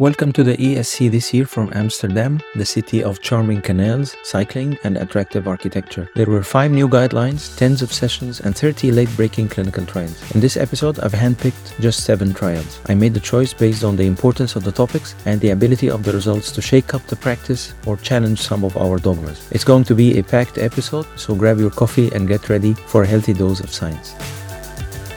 Welcome to the ESC this year from Amsterdam, the city of charming canals, cycling, and attractive architecture. There were five new guidelines, tens of sessions, and 30 late breaking clinical trials. In this episode, I've handpicked just seven trials. I made the choice based on the importance of the topics and the ability of the results to shake up the practice or challenge some of our dogmas. It's going to be a packed episode, so grab your coffee and get ready for a healthy dose of science.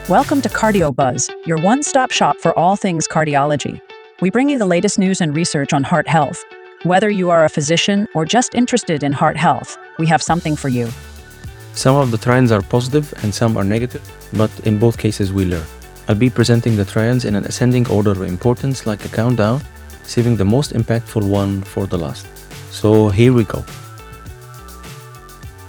Welcome to Cardio Buzz, your one stop shop for all things cardiology. We bring you the latest news and research on heart health. Whether you are a physician or just interested in heart health, we have something for you. Some of the trends are positive and some are negative, but in both cases we learn. I'll be presenting the trends in an ascending order of importance like a countdown, saving the most impactful one for the last. So here we go.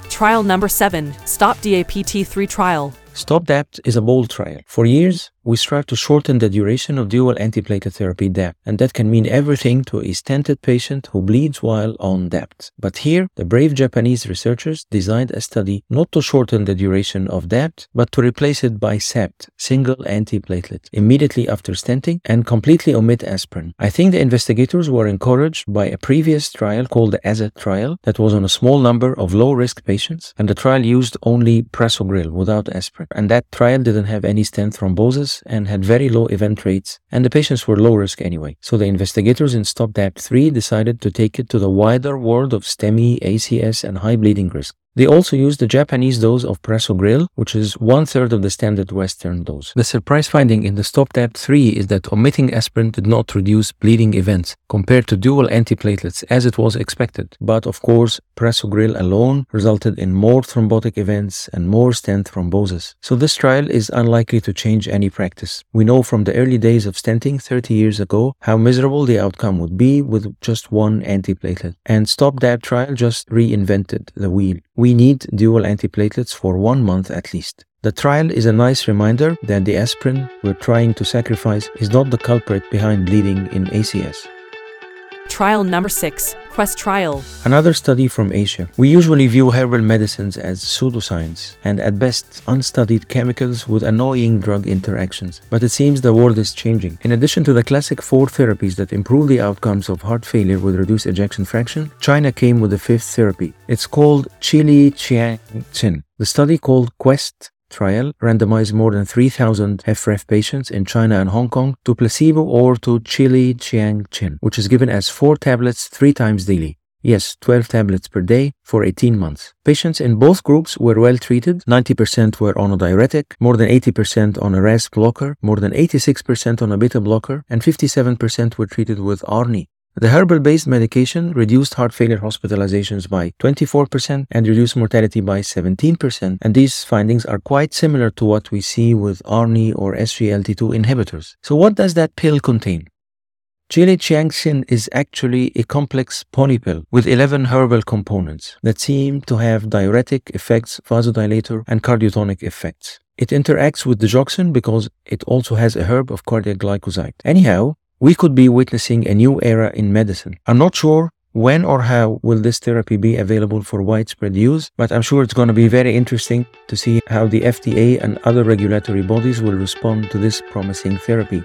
Trial number 7 Stop DAPT 3 trial. Stop DAPT is a bold trial. For years, we strive to shorten the duration of dual antiplatelet therapy DAPT, and that can mean everything to a stented patient who bleeds while on DAPT. But here, the brave Japanese researchers designed a study not to shorten the duration of DAPT, but to replace it by SAPT, single antiplatelet, immediately after stenting and completely omit aspirin. I think the investigators were encouraged by a previous trial called the ASET trial that was on a small number of low-risk patients, and the trial used only prasugrel without aspirin. And that trial didn't have any stent thrombosis and had very low event rates, and the patients were low risk anyway. So the investigators in Stop DAPT 3 decided to take it to the wider world of STEMI, ACS, and high bleeding risk. They also used the Japanese dose of prasugrel, which is one third of the standard Western dose. The surprise finding in the Stop DAPT 3 is that omitting aspirin did not reduce bleeding events compared to dual antiplatelets as it was expected. But of course, prasugrel alone resulted in more thrombotic events and more stent thrombosis. So this trial is unlikely to change any practice. We know from the early days of stenting 30 years ago how miserable the outcome would be with just one antiplatelet. And Stop DAPT trial just reinvented the wheel we need dual antiplatelets for one month at least. The trial is a nice reminder that the aspirin we're trying to sacrifice is not the culprit behind bleeding in ACS. Trial number 6 Quest Trial. Another study from Asia. We usually view herbal medicines as pseudoscience and at best unstudied chemicals with annoying drug interactions. But it seems the world is changing. In addition to the classic four therapies that improve the outcomes of heart failure with reduced ejection fraction, China came with a fifth therapy. It's called Chili Chiang Chin. The study called Quest trial randomized more than 3,000 HFrEF patients in China and Hong Kong to placebo or to Qiliqiangxin, which is given as four tablets three times daily. Yes, 12 tablets per day for 18 months. Patients in both groups were well treated. 90% were on a diuretic, more than 80% on a RAS blocker, more than 86% on a beta blocker, and 57% were treated with ARNI, the herbal based medication reduced heart failure hospitalizations by 24% and reduced mortality by 17%, and these findings are quite similar to what we see with ARNI or SGLT2 inhibitors. So, what does that pill contain? Qiliqiangxin is actually a complex pill with 11 herbal components that seem to have diuretic effects, vasodilator, and cardiotonic effects. It interacts with digoxin because it also has a herb of cardiac glycoside. Anyhow, we could be witnessing a new era in medicine. I'm not sure when or how will this therapy be available for widespread use, but I'm sure it's going to be very interesting to see how the FDA and other regulatory bodies will respond to this promising therapy.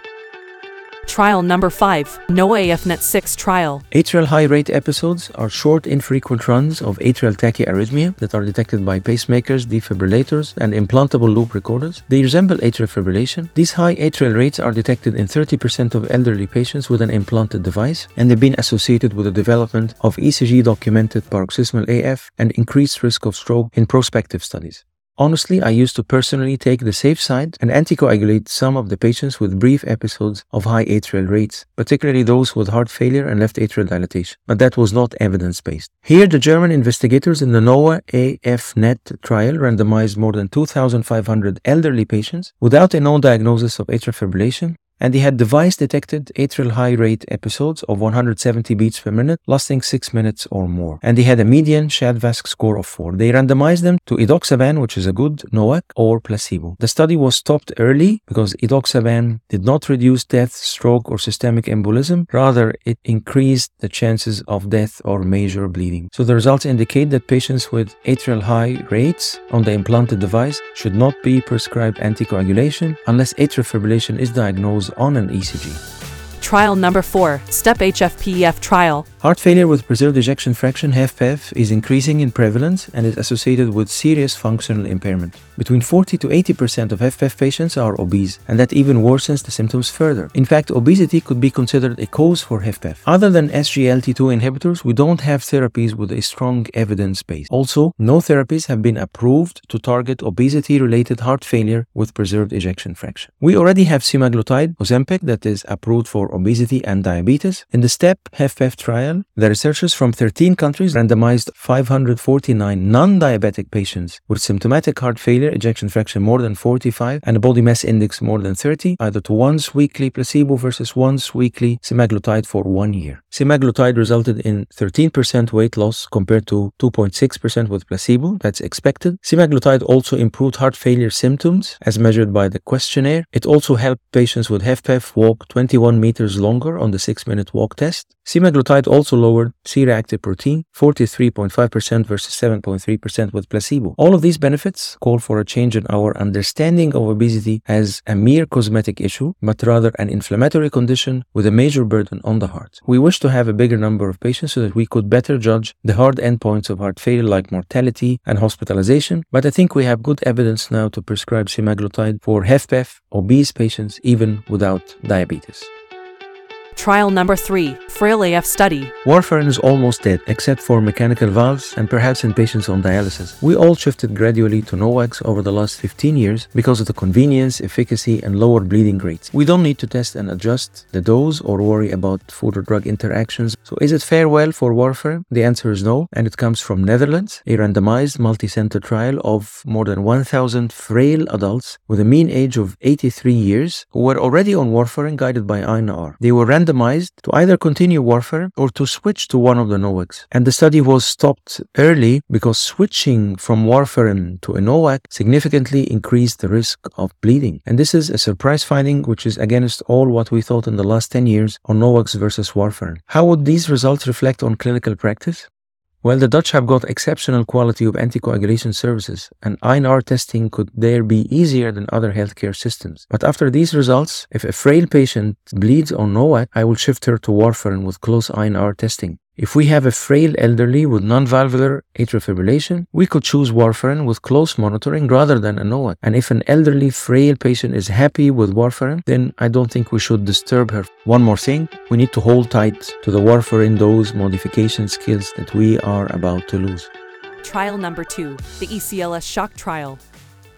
Trial number 5 NOAH-AFNet 6 trial. Atrial high rate episodes are short, infrequent runs of atrial tachyarrhythmia that are detected by pacemakers, defibrillators, and implantable loop recorders. They resemble atrial fibrillation. These high atrial rates are detected in 30% of elderly patients with an implanted device, and they've been associated with the development of ECG documented paroxysmal AF and increased risk of stroke in prospective studies. Honestly, I used to personally take the safe side and anticoagulate some of the patients with brief episodes of high atrial rates, particularly those with heart failure and left atrial dilatation, but that was not evidence based. Here, the German investigators in the NOAH AFNet trial randomized more than 2,500 elderly patients without a known diagnosis of atrial fibrillation and they had device detected atrial high rate episodes of 170 beats per minute lasting 6 minutes or more. And they had a median CHA2DS2-VASc score of 4. They randomized them to edoxaban, which is a good NOAC, or placebo. The study was stopped early because edoxaban did not reduce death, stroke, or systemic embolism. Rather, it increased the chances of death or major bleeding. So the results indicate that patients with atrial high rates on the implanted device should not be prescribed anticoagulation unless atrial fibrillation is diagnosed on an ECG. Trial number 4, STEP HFpEF trial. Heart failure with preserved ejection fraction HFpEF is increasing in prevalence and is associated with serious functional impairment. Between 40 to 80% of HFpEF patients are obese, and that even worsens the symptoms further. In fact, obesity could be considered a cause for HFpEF. Other than SGLT2 inhibitors, we don't have therapies with a strong evidence base. Also, no therapies have been approved to target obesity-related heart failure with preserved ejection fraction. We already have semaglutide, Ozempic, that is approved for obesity and diabetes. In the STEP HFpEF trial, the researchers from 13 countries randomized 549 non-diabetic patients with symptomatic heart failure, ejection fraction more than 45, and a body mass index more than 30, either to once weekly placebo versus once weekly semaglutide for one year. Semaglutide resulted in 13% weight loss compared to 2.6% with placebo. That's expected. Semaglutide also improved heart failure symptoms as measured by the questionnaire. It also helped patients with HFpEF walk 21 meters longer on the 6-minute walk test. Semaglutide also lowered C-reactive protein 43.5% versus 7.3% with placebo. All of these benefits call for a change in our understanding of obesity as a mere cosmetic issue, but rather an inflammatory condition with a major burden on the heart. We wish to have a bigger number of patients so that we could better judge the hard endpoints of heart failure like mortality and hospitalization, but I think we have good evidence now to prescribe semaglutide for HFpEF, obese patients, even without diabetes. Trial number 3, Frail AF study. Warfarin is almost dead, except for mechanical valves and perhaps in patients on dialysis. We all shifted gradually to NOACs over the last 15 years because of the convenience, efficacy, and lower bleeding rates. We don't need to test and adjust the dose or worry about food or drug interactions. So is it farewell for warfarin? The answer is no, and it comes from Netherlands, a randomized multi-center trial of more than 1,000 frail adults with a mean age of 83 years who were already on warfarin guided by INR. They were randomized to either continue warfarin or to switch to one of the NOACs. And the study was stopped early because switching from warfarin to a NOAC significantly increased the risk of bleeding. And this is a surprise finding which is against all what we thought in the last 10 years on NOACs versus warfarin. How would these results reflect on clinical practice? Well, the Dutch have got exceptional quality of anticoagulation services, and INR testing could there be easier than other healthcare systems. But after these results, if a frail patient bleeds on NOAC, I will shift her to warfarin with close INR testing. If we have a frail elderly with non-valvular atrial fibrillation, we could choose warfarin with close monitoring rather than a NOAC. And if an elderly frail patient is happy with warfarin, then I don't think we should disturb her. One more thing, we need to hold tight to the warfarin dose modification skills that we are about to lose. Trial number 2, the ECLS shock trial.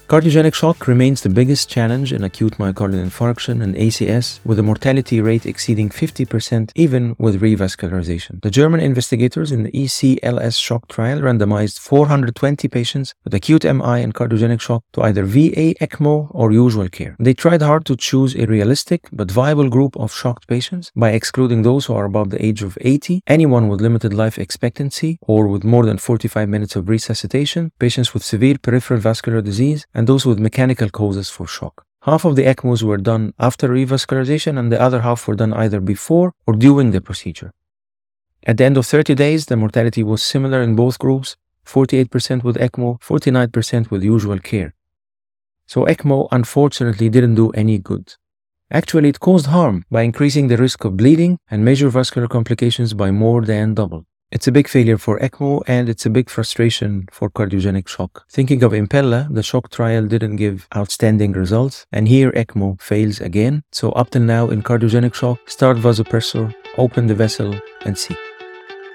Cardiogenic shock remains the biggest challenge in acute myocardial infarction and ACS, with a mortality rate exceeding 50% even with revascularization. The German investigators in the ECLS shock trial randomized 420 patients with acute MI and cardiogenic shock to either VA, ECMO, or usual care. They tried hard to choose a realistic but viable group of shocked patients by excluding those who are above the age of 80, anyone with limited life expectancy or with more than 45 minutes of resuscitation, patients with severe peripheral vascular disease, and those with mechanical causes for shock. Half of the ECMOs were done after revascularization, and the other half were done either before or during the procedure. At the end of 30 days, the mortality was similar in both groups 48% with ECMO, 49% with usual care. So ECMO unfortunately didn't do any good. Actually, it caused harm by increasing the risk of bleeding and major vascular complications by more than double. It's a big failure for ECMO and it's a big frustration for cardiogenic shock. Thinking of Impella, the shock trial didn't give outstanding results, and here ECMO fails again. So, up till now in cardiogenic shock, start vasopressor, open the vessel, and see.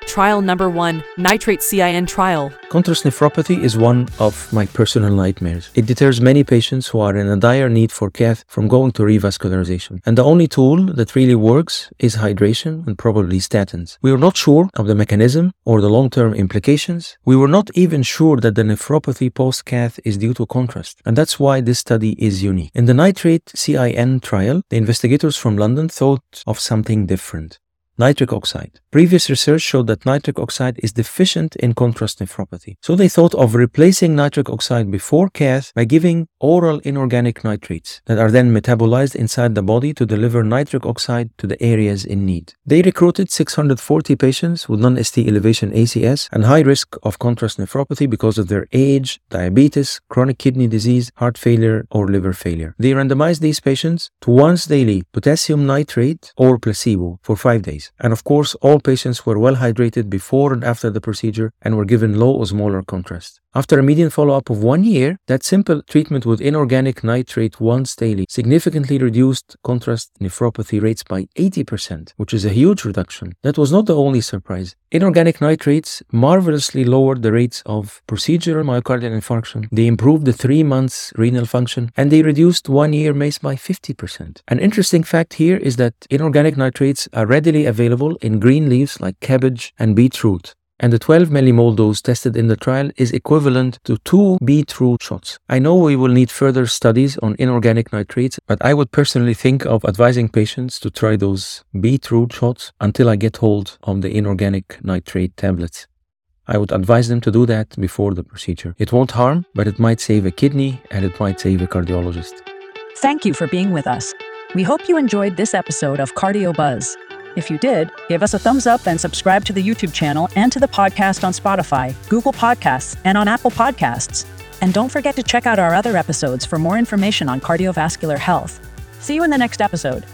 Trial number 1, nitrate CIN trial. Contrast nephropathy is one of my personal nightmares. It deters many patients who are in a dire need for cath from going to revascularization. And the only tool that really works is hydration and probably statins. We were not sure of the mechanism or the long-term implications. We were not even sure that the nephropathy post-cath is due to contrast. And that's why this study is unique. In the nitrate CIN trial, the investigators from London thought of something different. Nitric oxide. Previous research showed that nitric oxide is deficient in contrast nephropathy. So they thought of replacing nitric oxide before cath by giving oral inorganic nitrates that are then metabolized inside the body to deliver nitric oxide to the areas in need. They recruited 640 patients with non-ST elevation ACS and high risk of contrast nephropathy because of their age, diabetes, chronic kidney disease, heart failure, or liver failure. They randomized these patients to once daily potassium nitrate or placebo for five days. And of course, all patients were well hydrated before and after the procedure and were given low osmolar contrast. After a median follow-up of one year, that simple treatment with inorganic nitrate once daily significantly reduced contrast nephropathy rates by 80%, which is a huge reduction. That was not the only surprise. Inorganic nitrates marvelously lowered the rates of procedural myocardial infarction. They improved the three months renal function and they reduced one year MACE by 50%. An interesting fact here is that inorganic nitrates are readily available in green leaves like cabbage and beetroot and the 12 millimole dose tested in the trial is equivalent to two beetroot shots. I know we will need further studies on inorganic nitrates, but I would personally think of advising patients to try those beetroot shots until I get hold of the inorganic nitrate tablets. I would advise them to do that before the procedure. It won't harm, but it might save a kidney and it might save a cardiologist. Thank you for being with us. We hope you enjoyed this episode of Cardio Buzz. If you did, give us a thumbs up and subscribe to the YouTube channel and to the podcast on Spotify, Google Podcasts, and on Apple Podcasts. And don't forget to check out our other episodes for more information on cardiovascular health. See you in the next episode.